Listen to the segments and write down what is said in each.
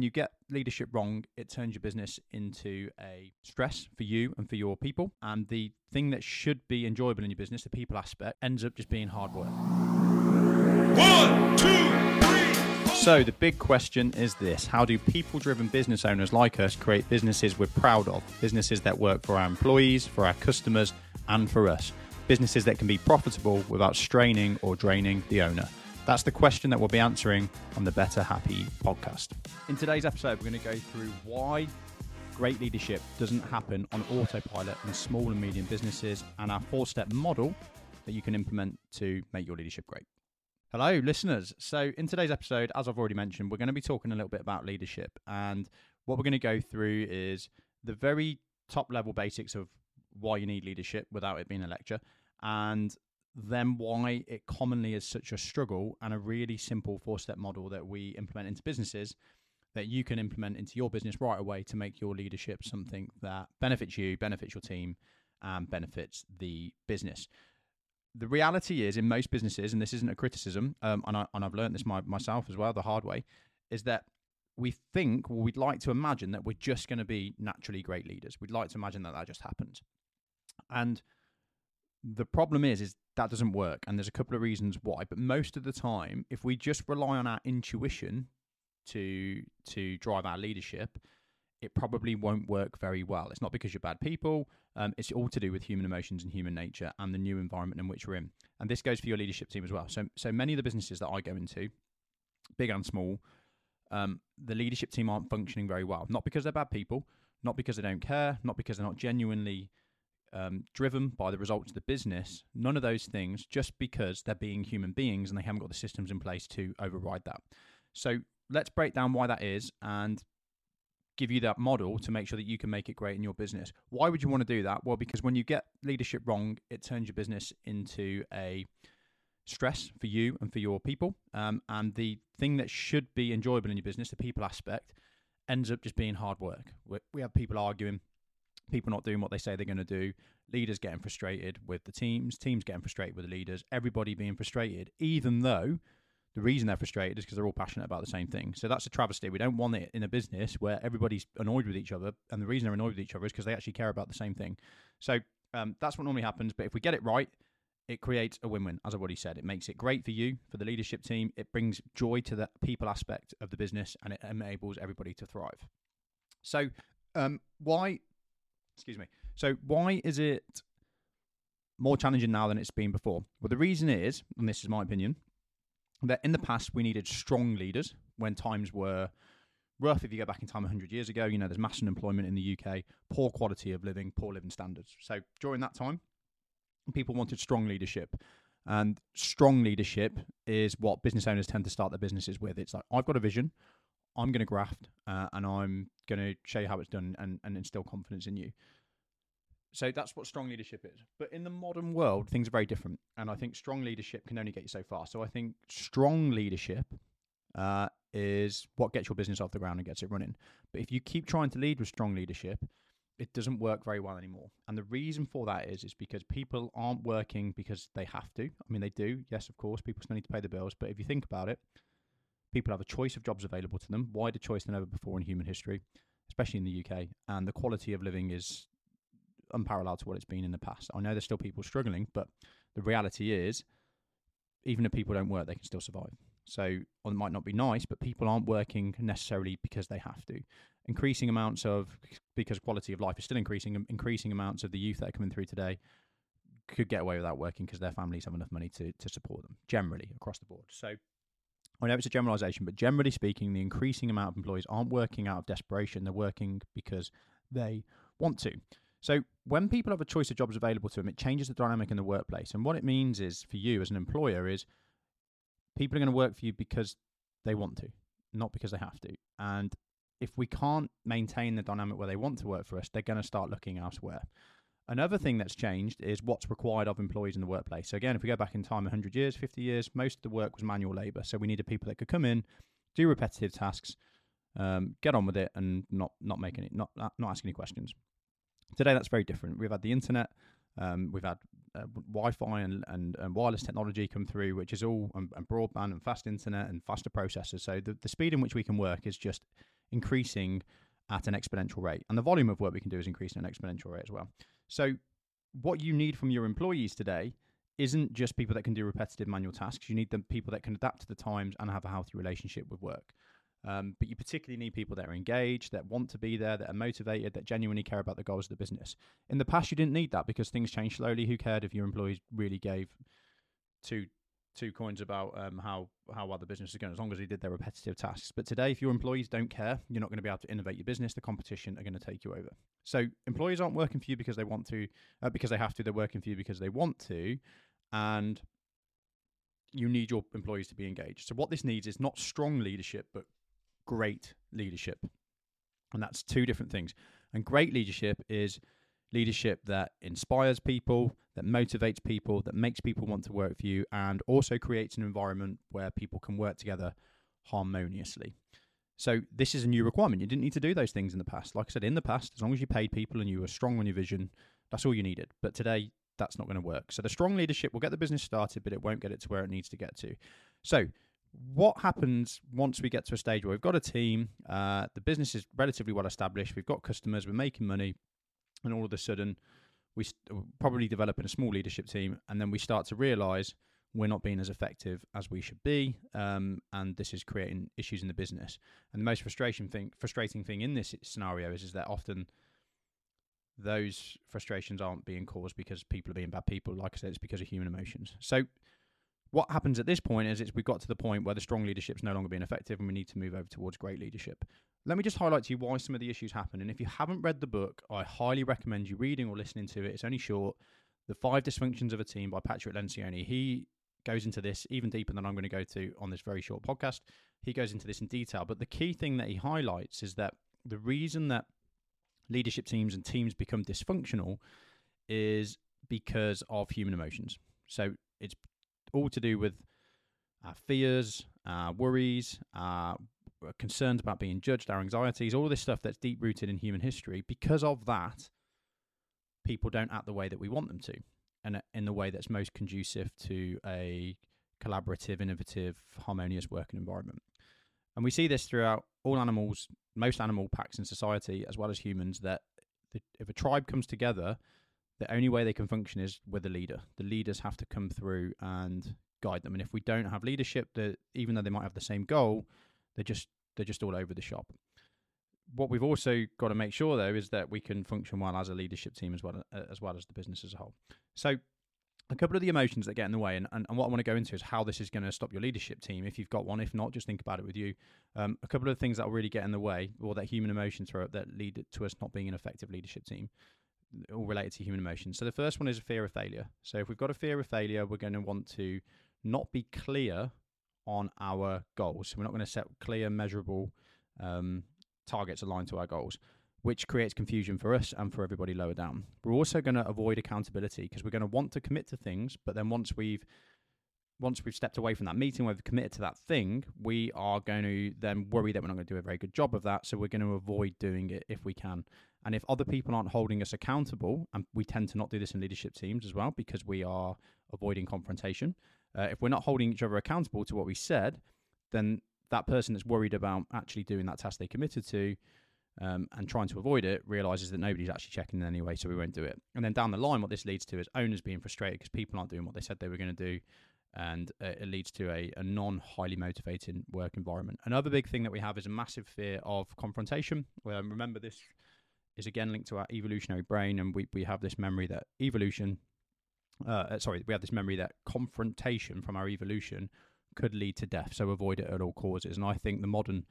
when you get leadership wrong, it turns your business into a stress for you and for your people. And the thing that should be enjoyable in your business, the people aspect, ends up just being hard work. One, two, three. So, the big question is this How do people driven business owners like us create businesses we're proud of? Businesses that work for our employees, for our customers, and for us. Businesses that can be profitable without straining or draining the owner. That's the question that we'll be answering on the Better Happy podcast. In today's episode, we're going to go through why great leadership doesn't happen on autopilot in small and medium businesses and our four step model that you can implement to make your leadership great. Hello, listeners. So, in today's episode, as I've already mentioned, we're going to be talking a little bit about leadership. And what we're going to go through is the very top level basics of why you need leadership without it being a lecture, and then why it commonly is such a struggle, and a really simple four step model that we implement into businesses that you can implement into your business right away to make your leadership something that benefits you, benefits your team, and benefits the business the reality is in most businesses, and this isn't a criticism, um, and, I, and I've learned this my, myself as well the hard way, is that we think, well, we'd like to imagine that we're just going to be naturally great leaders. We'd like to imagine that that just happens. And the problem is, is that doesn't work. And there's a couple of reasons why. But most of the time, if we just rely on our intuition to to drive our leadership, it probably won't work very well. It's not because you're bad people. Um, it's all to do with human emotions and human nature and the new environment in which we're in. And this goes for your leadership team as well. So, so many of the businesses that I go into, big and small, um, the leadership team aren't functioning very well. Not because they're bad people, not because they don't care, not because they're not genuinely um, driven by the results of the business. None of those things, just because they're being human beings and they haven't got the systems in place to override that. So let's break down why that is and give you that model to make sure that you can make it great in your business. Why would you want to do that? Well, because when you get leadership wrong, it turns your business into a stress for you and for your people. Um, and the thing that should be enjoyable in your business, the people aspect, ends up just being hard work. We have people arguing, people not doing what they say they're going to do, leaders getting frustrated with the teams, teams getting frustrated with the leaders, everybody being frustrated, even though the reason they're frustrated is because they're all passionate about the same thing. So that's a travesty. We don't want it in a business where everybody's annoyed with each other, and the reason they're annoyed with each other is because they actually care about the same thing. So um, that's what normally happens. But if we get it right, it creates a win-win. As I've already said, it makes it great for you, for the leadership team. It brings joy to the people aspect of the business, and it enables everybody to thrive. So um, why? Excuse me. So why is it more challenging now than it's been before? Well, the reason is, and this is my opinion, that in the past we needed strong leaders when times were rough. If you go back in time 100 years ago, you know, there's mass unemployment in the UK, poor quality of living, poor living standards. So during that time, people wanted strong leadership. And strong leadership is what business owners tend to start their businesses with. It's like, I've got a vision, I'm going to graft, uh, and I'm going to show you how it's done and, and instill confidence in you. So that's what strong leadership is. But in the modern world, things are very different. And I think strong leadership can only get you so far. So I think strong leadership uh, is what gets your business off the ground and gets it running. But if you keep trying to lead with strong leadership, it doesn't work very well anymore. And the reason for that is is because people aren't working because they have to. I mean, they do, yes, of course. People still need to pay the bills. But if you think about it, people have a choice of jobs available to them, wider choice than ever before in human history, especially in the UK. And the quality of living is unparalleled to what it's been in the past. I know there's still people struggling, but the reality is, even if people don't work, they can still survive. So well, it might not be nice, but people aren't working necessarily because they have to. Increasing amounts of because quality of life is still increasing. Um, increasing amounts of the youth that are coming through today could get away without working because their families have enough money to to support them. Generally across the board. So I know it's a generalization, but generally speaking, the increasing amount of employees aren't working out of desperation. They're working because they want to. So when people have a choice of jobs available to them, it changes the dynamic in the workplace. And what it means is for you as an employer is people are going to work for you because they want to, not because they have to. And if we can't maintain the dynamic where they want to work for us, they're going to start looking elsewhere. Another thing that's changed is what's required of employees in the workplace. So again, if we go back in time 100 years, 50 years, most of the work was manual labor. So we needed people that could come in, do repetitive tasks, um, get on with it, and not not make any not not ask any questions. Today, that's very different. We've had the internet, um, we've had uh, Wi-Fi and, and, and, wireless technology come through, which is all and, and, broadband and fast internet and faster processors. So the, the speed in which we can work is just increasing at an exponential rate. And the volume of work we can do is increasing at an exponential rate as well. So, what you need from your employees today isn't just people that can do repetitive manual tasks. You need the people that can adapt to the times and have a healthy relationship with work. Um, but you particularly need people that are engaged, that want to be there, that are motivated, that genuinely care about the goals of the business. In the past, you didn't need that because things changed slowly. Who cared if your employees really gave two two coins about um, how how well the business is going, as long as they did their repetitive tasks. But today, if your employees don't care, you're not going to be able to innovate your business. The competition are going to take you over. So employees aren't working for you because they want to, uh, because they have to. They're working for you because they want to, and you need your employees to be engaged. So what this needs is not strong leadership, but great leadership. And that's two different things. And great leadership is leadership that inspires people, that motivates people, that makes people want to work for you, and also creates an environment where people can work together harmoniously. So this is a new requirement. You didn't need to do those things in the past. Like I said, in the past, as long as you paid people and you were strong on your vision, that's all you needed. But today, that's not going to work. So the strong leadership will get the business started, but it won't get it to where it needs to get to. So what happens once we get to a stage where we've got a team, uh, the business is relatively well established, we've got customers, we're making money, and all of a sudden we probably develop in a small leadership team, and then we start to realize we're not being as effective as we should be, um, and this is creating issues in the business. And the most frustration thing, frustrating thing in this scenario is, is that often those frustrations aren't being caused because people are being bad people. Like I said, it's because of human emotions. So what happens at this point is it's we've got to the point where the strong leadership is no longer being effective and we need to move over towards great leadership. Let me just highlight to you why some of the issues happen. And if you haven't read the book, I highly recommend you reading or listening to it. It's only short. The Five Dysfunctions of a Team by Patrick Lencioni. He goes into this even deeper than I'm going to go to on this very short podcast. He goes into this in detail. But the key thing that he highlights is that the reason that leadership teams and teams become dysfunctional is because of human emotions. So it's all to do with our fears, our worries, our Uh, concerns about being judged, our anxieties, all this stuff that's deep rooted in human history. Because of that, people don't act the way that we want them to, and uh, in the way that's most conducive to a collaborative, innovative, harmonious working environment. And we see this throughout all animals, most animal packs in society, as well as humans, that if a tribe comes together, the only way they can function is with a leader. The leaders have to come through and guide them. And if we don't have leadership, that even though they might have the same goal, they're just they're just all over the shop. What we've also got to make sure though is that we can function well as a leadership team as well as well as the business as a whole. So a couple of the emotions that get in the way, and, and, and what I want to go into is how this is going to stop your leadership team if you've got one. If not, just think about it with you. Um, a couple of things that will really get in the way, or that human emotions throw up that lead to us not being an effective leadership team, all related to human emotions. So the first one is a fear of failure. So if we've got a fear of failure, we're going to want to not be clear on our goals. We're not going to set clear, measurable um, targets aligned to our goals which creates confusion for us and for everybody lower down. We're also going to avoid accountability because we're going to want to commit to things, but then once we've once we've stepped away from that meeting, we've committed to that thing, we are going to then worry that we're not going to do a very good job of that. So we're going to avoid doing it if we can. And if other people aren't holding us accountable, and we tend to not do this in leadership teams as well because we are avoiding confrontation. Uh, if we're not holding each other accountable to what we said, then that person that's worried about actually doing that task they committed to um, and trying to avoid it realizes that nobody's actually checking in anyway, so we won't do it. And then down the line, what this leads to is owners being frustrated because people aren't doing what they said they were going to do, and uh, it leads to a, a non highly motivating work environment. Another big thing that we have is a massive fear of confrontation. Um, remember, this is again linked to our evolutionary brain, and we, we have this memory that evolution, uh, sorry, we have this memory that confrontation from our evolution could lead to death, so avoid it at all causes. And I think the modern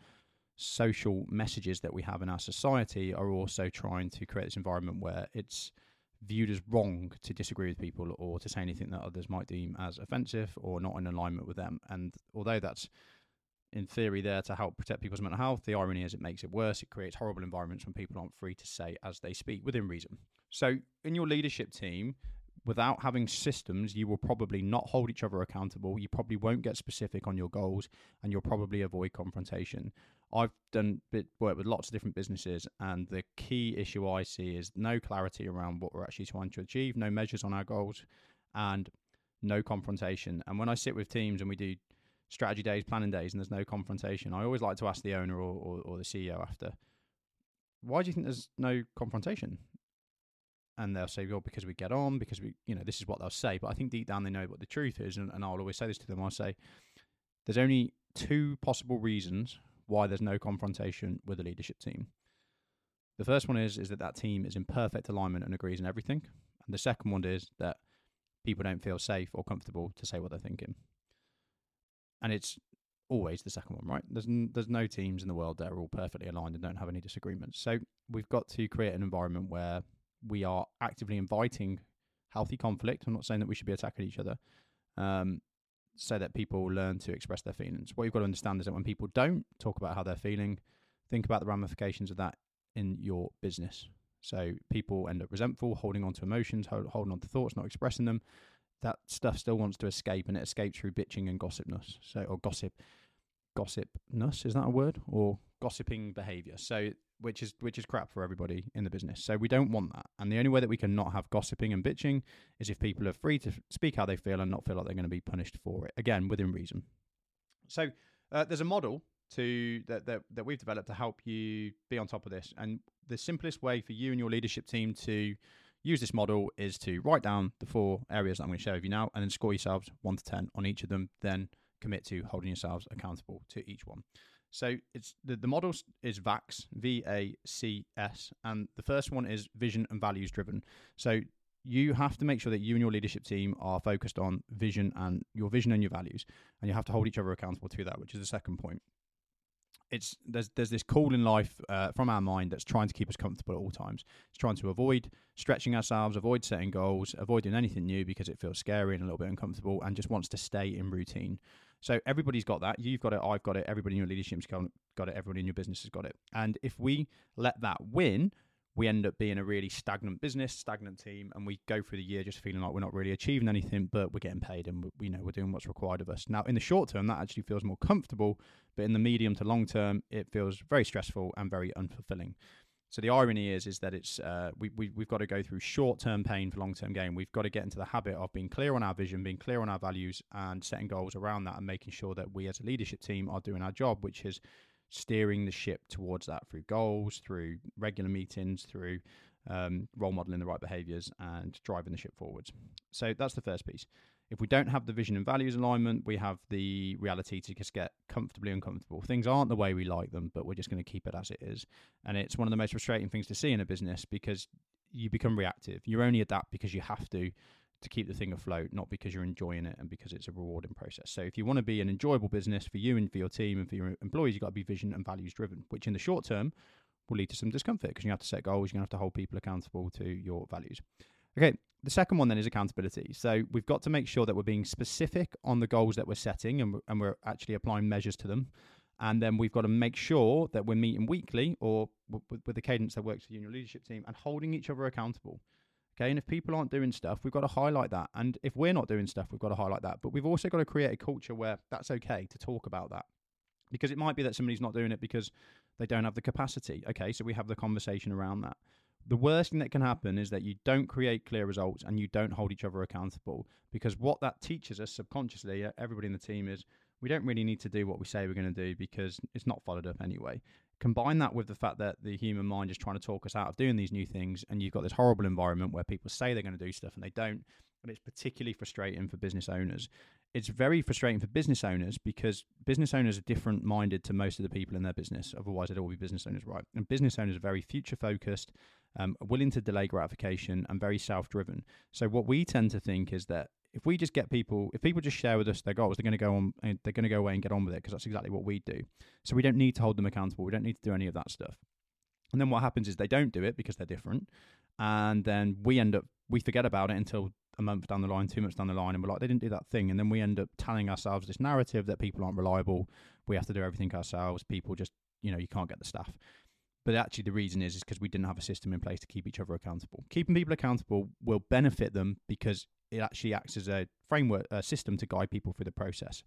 social messages that we have in our society are also trying to create this environment where it's viewed as wrong to disagree with people or to say anything that others might deem as offensive or not in alignment with them. And although that's in theory there to help protect people's mental health, the irony is it makes it worse. It creates horrible environments when people aren't free to say as they speak within reason. So, in your leadership team, without having systems, you will probably not hold each other accountable. You probably won't get specific on your goals, and you'll probably avoid confrontation. I've done bit work with lots of different businesses, and the key issue I see is no clarity around what we're actually trying to achieve, no measures on our goals, and no confrontation. And when I sit with teams and we do strategy days, planning days, and there's no confrontation, I always like to ask the owner or, or, or the CEO after, why do you think there's no confrontation? And they'll say, well, because we get on, because we, you know, this is what they'll say. But I think deep down they know what the truth is. And, and I'll always say this to them. I'll say, there's only two possible reasons why there's no confrontation with the leadership team. The first one is is that that team is in perfect alignment and agrees on everything, and the second one is that people don't feel safe or comfortable to say what they're thinking. And it's always the second one, right? There's n- there's no teams in the world that are all perfectly aligned and don't have any disagreements. So we've got to create an environment where we are actively inviting healthy conflict. I'm not saying that we should be attacking each other. Um, so that people learn to express their feelings. What you've got to understand is that when people don't talk about how they're feeling, think about the ramifications of that in your business. So people end up resentful, holding on to emotions, hold, holding on to thoughts, not expressing them. That stuff still wants to escape, and it escapes through bitching and gossipness. So, or gossip, gossipness is that a word? Or gossiping behaviour. So, which is which is crap for everybody in the business. So we don't want that. And the only way that we can not have gossiping and bitching is if people are free to speak how they feel and not feel like they're going to be punished for it. Again, within reason. So uh, there's a model to that, that that we've developed to help you be on top of this. And the simplest way for you and your leadership team to use this model is to write down the four areas that I'm going to share with you now, and then score yourselves one to ten on each of them. Then commit to holding yourselves accountable to each one. So it's the, the model is VACS, V A C S, and the first one is vision and values driven. So you have to make sure that you and your leadership team are focused on vision and your vision and your values, and you have to hold each other accountable to that, which is the second point it's there's there's this call in life uh, from our mind that's trying to keep us comfortable at all times. It's trying to avoid stretching ourselves, avoid setting goals, avoid doing anything new because it feels scary and a little bit uncomfortable, and just wants to stay in routine. So everybody's got that. You've got it. I've got it. Everybody in your leadership's got it. Everybody in your business has got it. And if we let that win, we end up being a really stagnant business, stagnant team, and we go through the year just feeling like we're not really achieving anything, but we're getting paid and we you know we're doing what's required of us. Now, in the short term, that actually feels more comfortable, but in the medium to long term, it feels very stressful and very unfulfilling. So the irony is, is that it's uh, we, we we've got to go through short term pain for long term gain. We've got to get into the habit of being clear on our vision, being clear on our values, and setting goals around that, and making sure that we as a leadership team are doing our job, which is steering the ship towards that through goals, through regular meetings, through um, role modeling the right behaviors and driving the ship forwards. So that's the first piece. If we don't have the vision and values alignment, we have the reality to just get comfortably uncomfortable. Things aren't the way we like them, but we're just going to keep it as it is. And it's one of the most frustrating things to see in a business because you become reactive. You only adapt because you have to to keep the thing afloat, not because you're enjoying it and because it's a rewarding process. So if you want to be an enjoyable business for you and for your team and for your employees, you've got to be vision and values driven, which in the short term will lead to some discomfort because you have to set goals, you're going to have to hold people accountable to your values. Okay, the second one then is accountability. So we've got to make sure that we're being specific on the goals that we're setting and and we're actually applying measures to them. And then we've got to make sure that we're meeting weekly or with, with the cadence that works for you and your leadership team and holding each other accountable. Okay, and if people aren't doing stuff, we've got to highlight that. And if we're not doing stuff, we've got to highlight that. But we've also got to create a culture where that's okay to talk about that. Because it might be that somebody's not doing it because they don't have the capacity. Okay, so we have the conversation around that. The worst thing that can happen is that you don't create clear results and you don't hold each other accountable. Because what that teaches us subconsciously, everybody in the team, is we don't really need to do what we say we're going to do because it's not followed up anyway. Combine that with the fact that the human mind is trying to talk us out of doing these new things, and you've got this horrible environment where people say they're going to do stuff and they don't, and it's particularly frustrating for business owners. It's very frustrating for business owners because business owners are different minded to most of the people in their business. Otherwise, they'd all be business owners, right? And business owners are very future focused, um, willing to delay gratification, and very self driven. So, what we tend to think is that if we just get people, if people just share with us their goals, they're going to go on, they're going to go away and get on with it because that's exactly what we do. So we don't need to hold them accountable. We don't need to do any of that stuff. And then what happens is they don't do it because they're different, and then we end up we forget about it until a month down the line, two months down the line, and we're like, they didn't do that thing. And then we end up telling ourselves this narrative that people aren't reliable. We have to do everything ourselves. People just, you know, you can't get the stuff. But actually, the reason is is because we didn't have a system in place to keep each other accountable. Keeping people accountable will benefit them because it actually acts as a framework, a system to guide people through the process.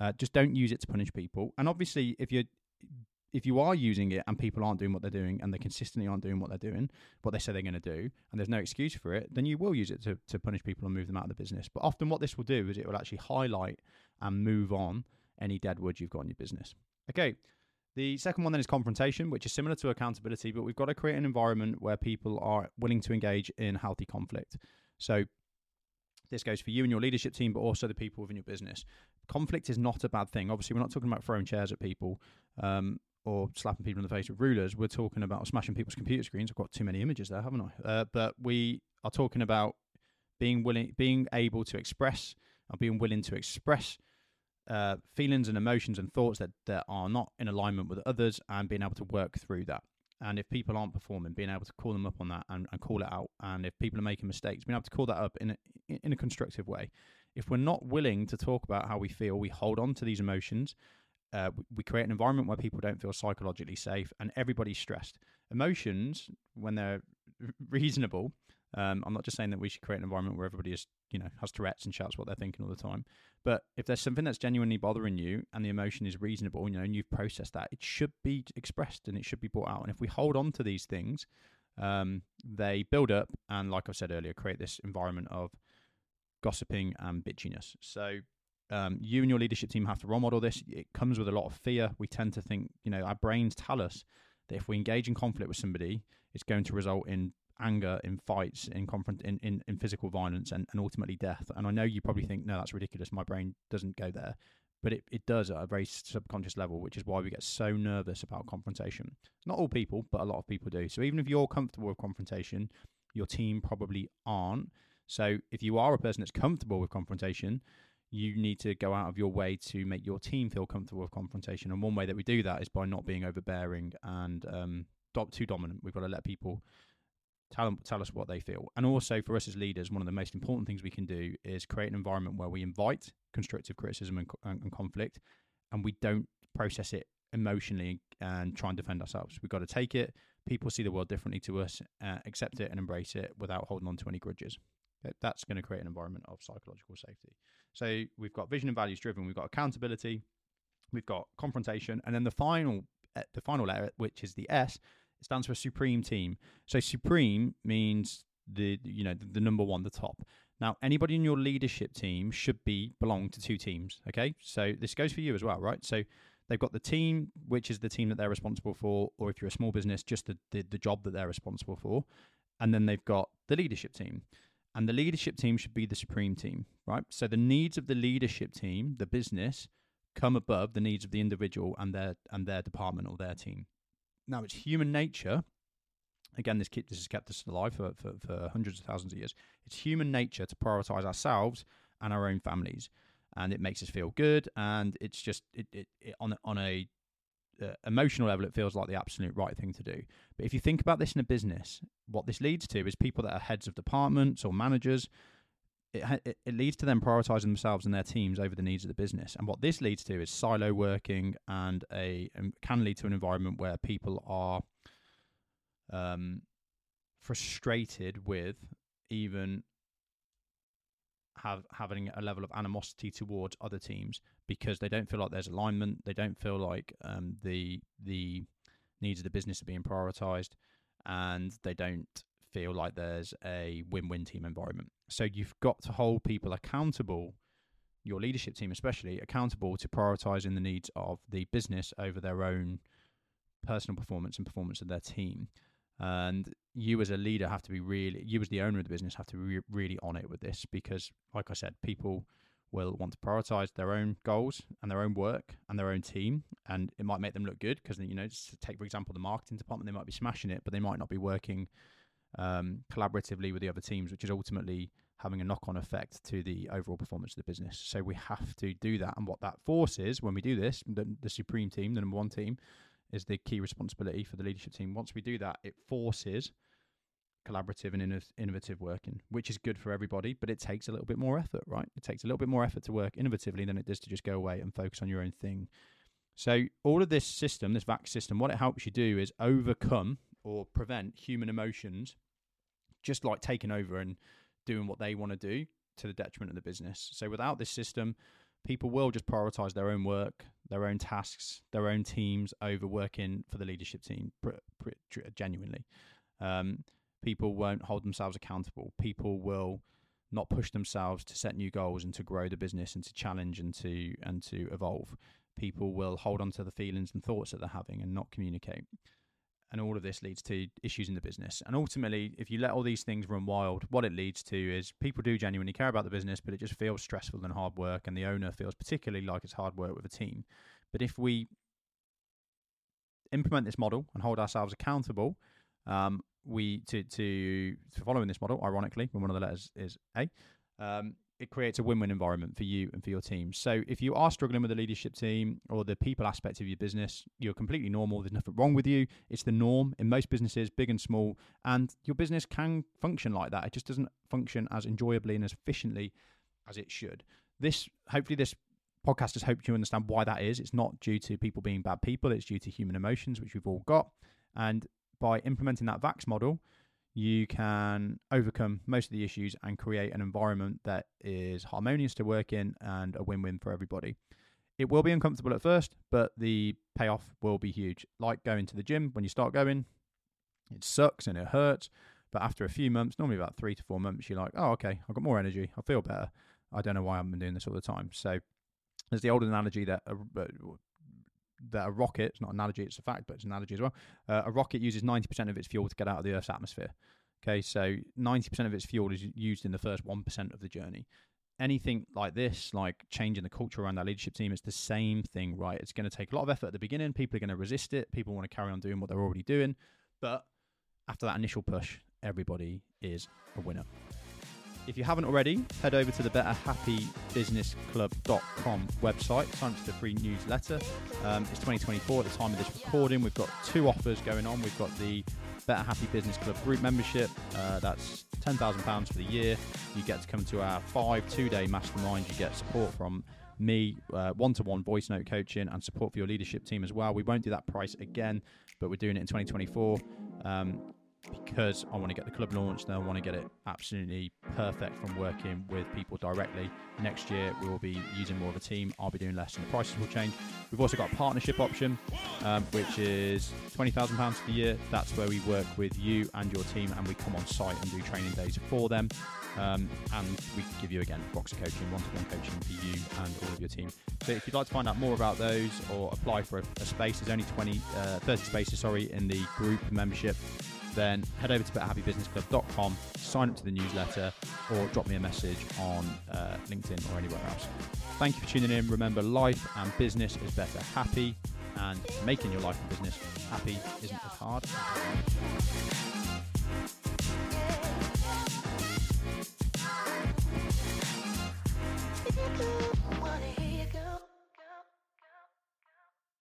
Uh, just don't use it to punish people. And obviously, if you're if you are using it and people aren't doing what they're doing and they consistently aren't doing what they're doing, what they say they're going to do, and there's no excuse for it, then you will use it to, to punish people and move them out of the business. But often what this will do is it will actually highlight and move on any dead wood you've got in your business. Okay. The second one then is confrontation, which is similar to accountability, but we've got to create an environment where people are willing to engage in healthy conflict. So this goes for you and your leadership team, but also the people within your business. Conflict is not a bad thing. Obviously, we're not talking about throwing chairs at people um, or slapping people in the face with rulers. We're talking about smashing people's computer screens. I've got too many images there, haven't I? Uh, but we are talking about being willing, being able to express, and being willing to express uh, feelings and emotions and thoughts that, that are not in alignment with others, and being able to work through that. And if people aren't performing, being able to call them up on that and, and call it out. And if people are making mistakes, being able to call that up in a, in a constructive way. If we're not willing to talk about how we feel, we hold on to these emotions. Uh, we create an environment where people don't feel psychologically safe and everybody's stressed. Emotions, when they're reasonable, um, I'm not just saying that we should create an environment where everybody is, you know, has Tourette's and shouts what they're thinking all the time. But if there's something that's genuinely bothering you and the emotion is reasonable, you know, and you've processed that, it should be expressed and it should be brought out. And if we hold on to these things, um, they build up and, like I said earlier, create this environment of gossiping and bitchiness. So um, you and your leadership team have to role model this. It comes with a lot of fear. We tend to think, you know, our brains tell us that if we engage in conflict with somebody, it's going to result in anger, in fights, in confront, in, in, in physical violence, and, and ultimately death. And I know you probably think, no, that's ridiculous. My brain doesn't go there, but it, it does at a very subconscious level, which is why we get so nervous about confrontation. Not all people, but a lot of people do. So even if you're comfortable with confrontation, your team probably aren't. So if you are a person that's comfortable with confrontation, you need to go out of your way to make your team feel comfortable with confrontation. And one way that we do that is by not being overbearing and um, too dominant. We've got to let people tell them, tell us what they feel. And also for us as leaders, one of the most important things we can do is create an environment where we invite constructive criticism and, and, and conflict, and we don't process it emotionally and try and defend ourselves. We've got to take it. People see the world differently to us, uh, accept it and embrace it without holding on to any grudges. That's going to create an environment of psychological safety. So we've got vision and values driven. We've got accountability. We've got confrontation, and then the final, uh, the final letter, which is the S, it stands for supreme team. So supreme means the you know the, the, number one, the top. Now, anybody in your leadership team should be belong to two teams. Okay, so this goes for you as well, right? So they've got the team, which is the team that they're responsible for, or if you're a small business, just the, the, the job that they're responsible for, and then they've got the leadership team. And the leadership team should be the supreme team, right? So the needs of the leadership team, the business, come above the needs of the individual and their and their department or their team. Now, it's human nature. Again, this, keep, this has kept us alive for, for, for hundreds of thousands of years. It's human nature to prioritize ourselves and our own families, and it makes us feel good. And it's just it, it, it on on a uh, emotional level, it feels like the absolute right thing to do. But if you think about this in a business, what this leads to is people that are heads of departments or managers. It, it, it leads to them prioritizing themselves and their teams over the needs of the business. And what this leads to is silo working and a and can lead to an environment where people are um, frustrated with even have having a level of animosity towards other teams because they don't feel like there's alignment. They don't feel like um, the the needs of the business are being prioritized, and they don't feel like there's a win-win team environment. So you've got to hold people accountable, your leadership team especially accountable to prioritizing the needs of the business over their own personal performance and performance of their team. And you as a leader have to be really, you as the owner of the business have to be really on it with this because, like I said, people will want to prioritize their own goals and their own work and their own team. And it might make them look good because, you know, take, for example, the marketing department, they might be smashing it, but they might not be working um, collaboratively with the other teams, which is ultimately having a knock on effect to the overall performance of the business. So we have to do that. And what that forces when we do this, the, the supreme team, the number one team, is the key responsibility for the leadership team. Once we do that, it forces collaborative and innovative working, which is good for everybody, but it takes a little bit more effort, right? It takes a little bit more effort to work innovatively than it does to just go away and focus on your own thing. So, all of this system, this VAC system, what it helps you do is overcome or prevent human emotions just like taking over and doing what they want to do to the detriment of the business. So, without this system, people will just prioritize their own work, their own tasks, their own teams over working for the leadership team genuinely. Um, people won't hold themselves accountable. People will not push themselves to set new goals and to grow the business and to challenge and to and to evolve. People will hold on to the feelings and thoughts that they're having and not communicate. And all of this leads to issues in the business. And ultimately, if you let all these things run wild, what it leads to is people do genuinely care about the business, but it just feels stressful and hard work. And the owner feels particularly like it's hard work with a team. But if we implement this model and hold ourselves accountable, um, we to, to to following this model. Ironically, when one of the letters is A, um, it creates a win-win environment for you and for your team. So if you are struggling with the leadership team or the people aspect of your business, you're completely normal. There's nothing wrong with you. It's the norm in most businesses, big and small, and your business can function like that. It just doesn't function as enjoyably and as efficiently as it should. This hopefully this podcast has helped you understand why that is. It's not due to people being bad people, it's due to human emotions, which we've all got. And by implementing that VACS model, you can overcome most of the issues and create an environment that is harmonious to work in and a win win for everybody. It will be uncomfortable at first, but the payoff will be huge. Like going to the gym, when you start going, it sucks and it hurts. But after a few months, normally about three to four months, you're like, oh, okay, I've got more energy. I feel better. I don't know why I haven't been doing this all the time. So there's the old analogy that a, that a rocket, it's not an analogy, it's a fact, but it's an analogy as well. Uh, a rocket uses 90% of its fuel to get out of the Earth's atmosphere. Okay, so 90% of its fuel is used in the first 1% of the journey. Anything like this, like changing the culture around that leadership team, it's the same thing, right? It's going to take a lot of effort at the beginning. People are going to resist it. People want to carry on doing what they're already doing. But after that initial push, everybody is a winner. If you haven't already, head over to the betterhappybusinessclub.com website, sign up to the free newsletter. Um, it's 2024 at the time of this recording. We've got two offers going on. We've got the Better Happy Business Club group membership. Uh, that's £10,000 for the year. You get to come to our five two day mastermind. You get support from me, one to one voice note coaching, and support for your leadership team as well. We won't do that price again, but we're doing it in 2024. Um, because I want to get the club launched and I want to get it absolutely perfect from working with people directly. Next year, we will be using more of a team. I'll be doing less and the prices will change. We've also got a partnership option, um, which is £20,000 for the year. That's where we work with you and your team and we come on site and do training days for them. Um, and we give you again Voxer coaching, one-to-one coaching for you and all of your team. So if you'd like to find out more about those or apply for a, a space, there's only 20, uh, 30 spaces, sorry, in the group membership then head over to betterhappybusinessclub.com, sign up to the newsletter, or drop me a message on uh, LinkedIn or anywhere else. Thank you for tuning in. Remember, life and business is better happy, and making your life and business happy isn't as hard. wanna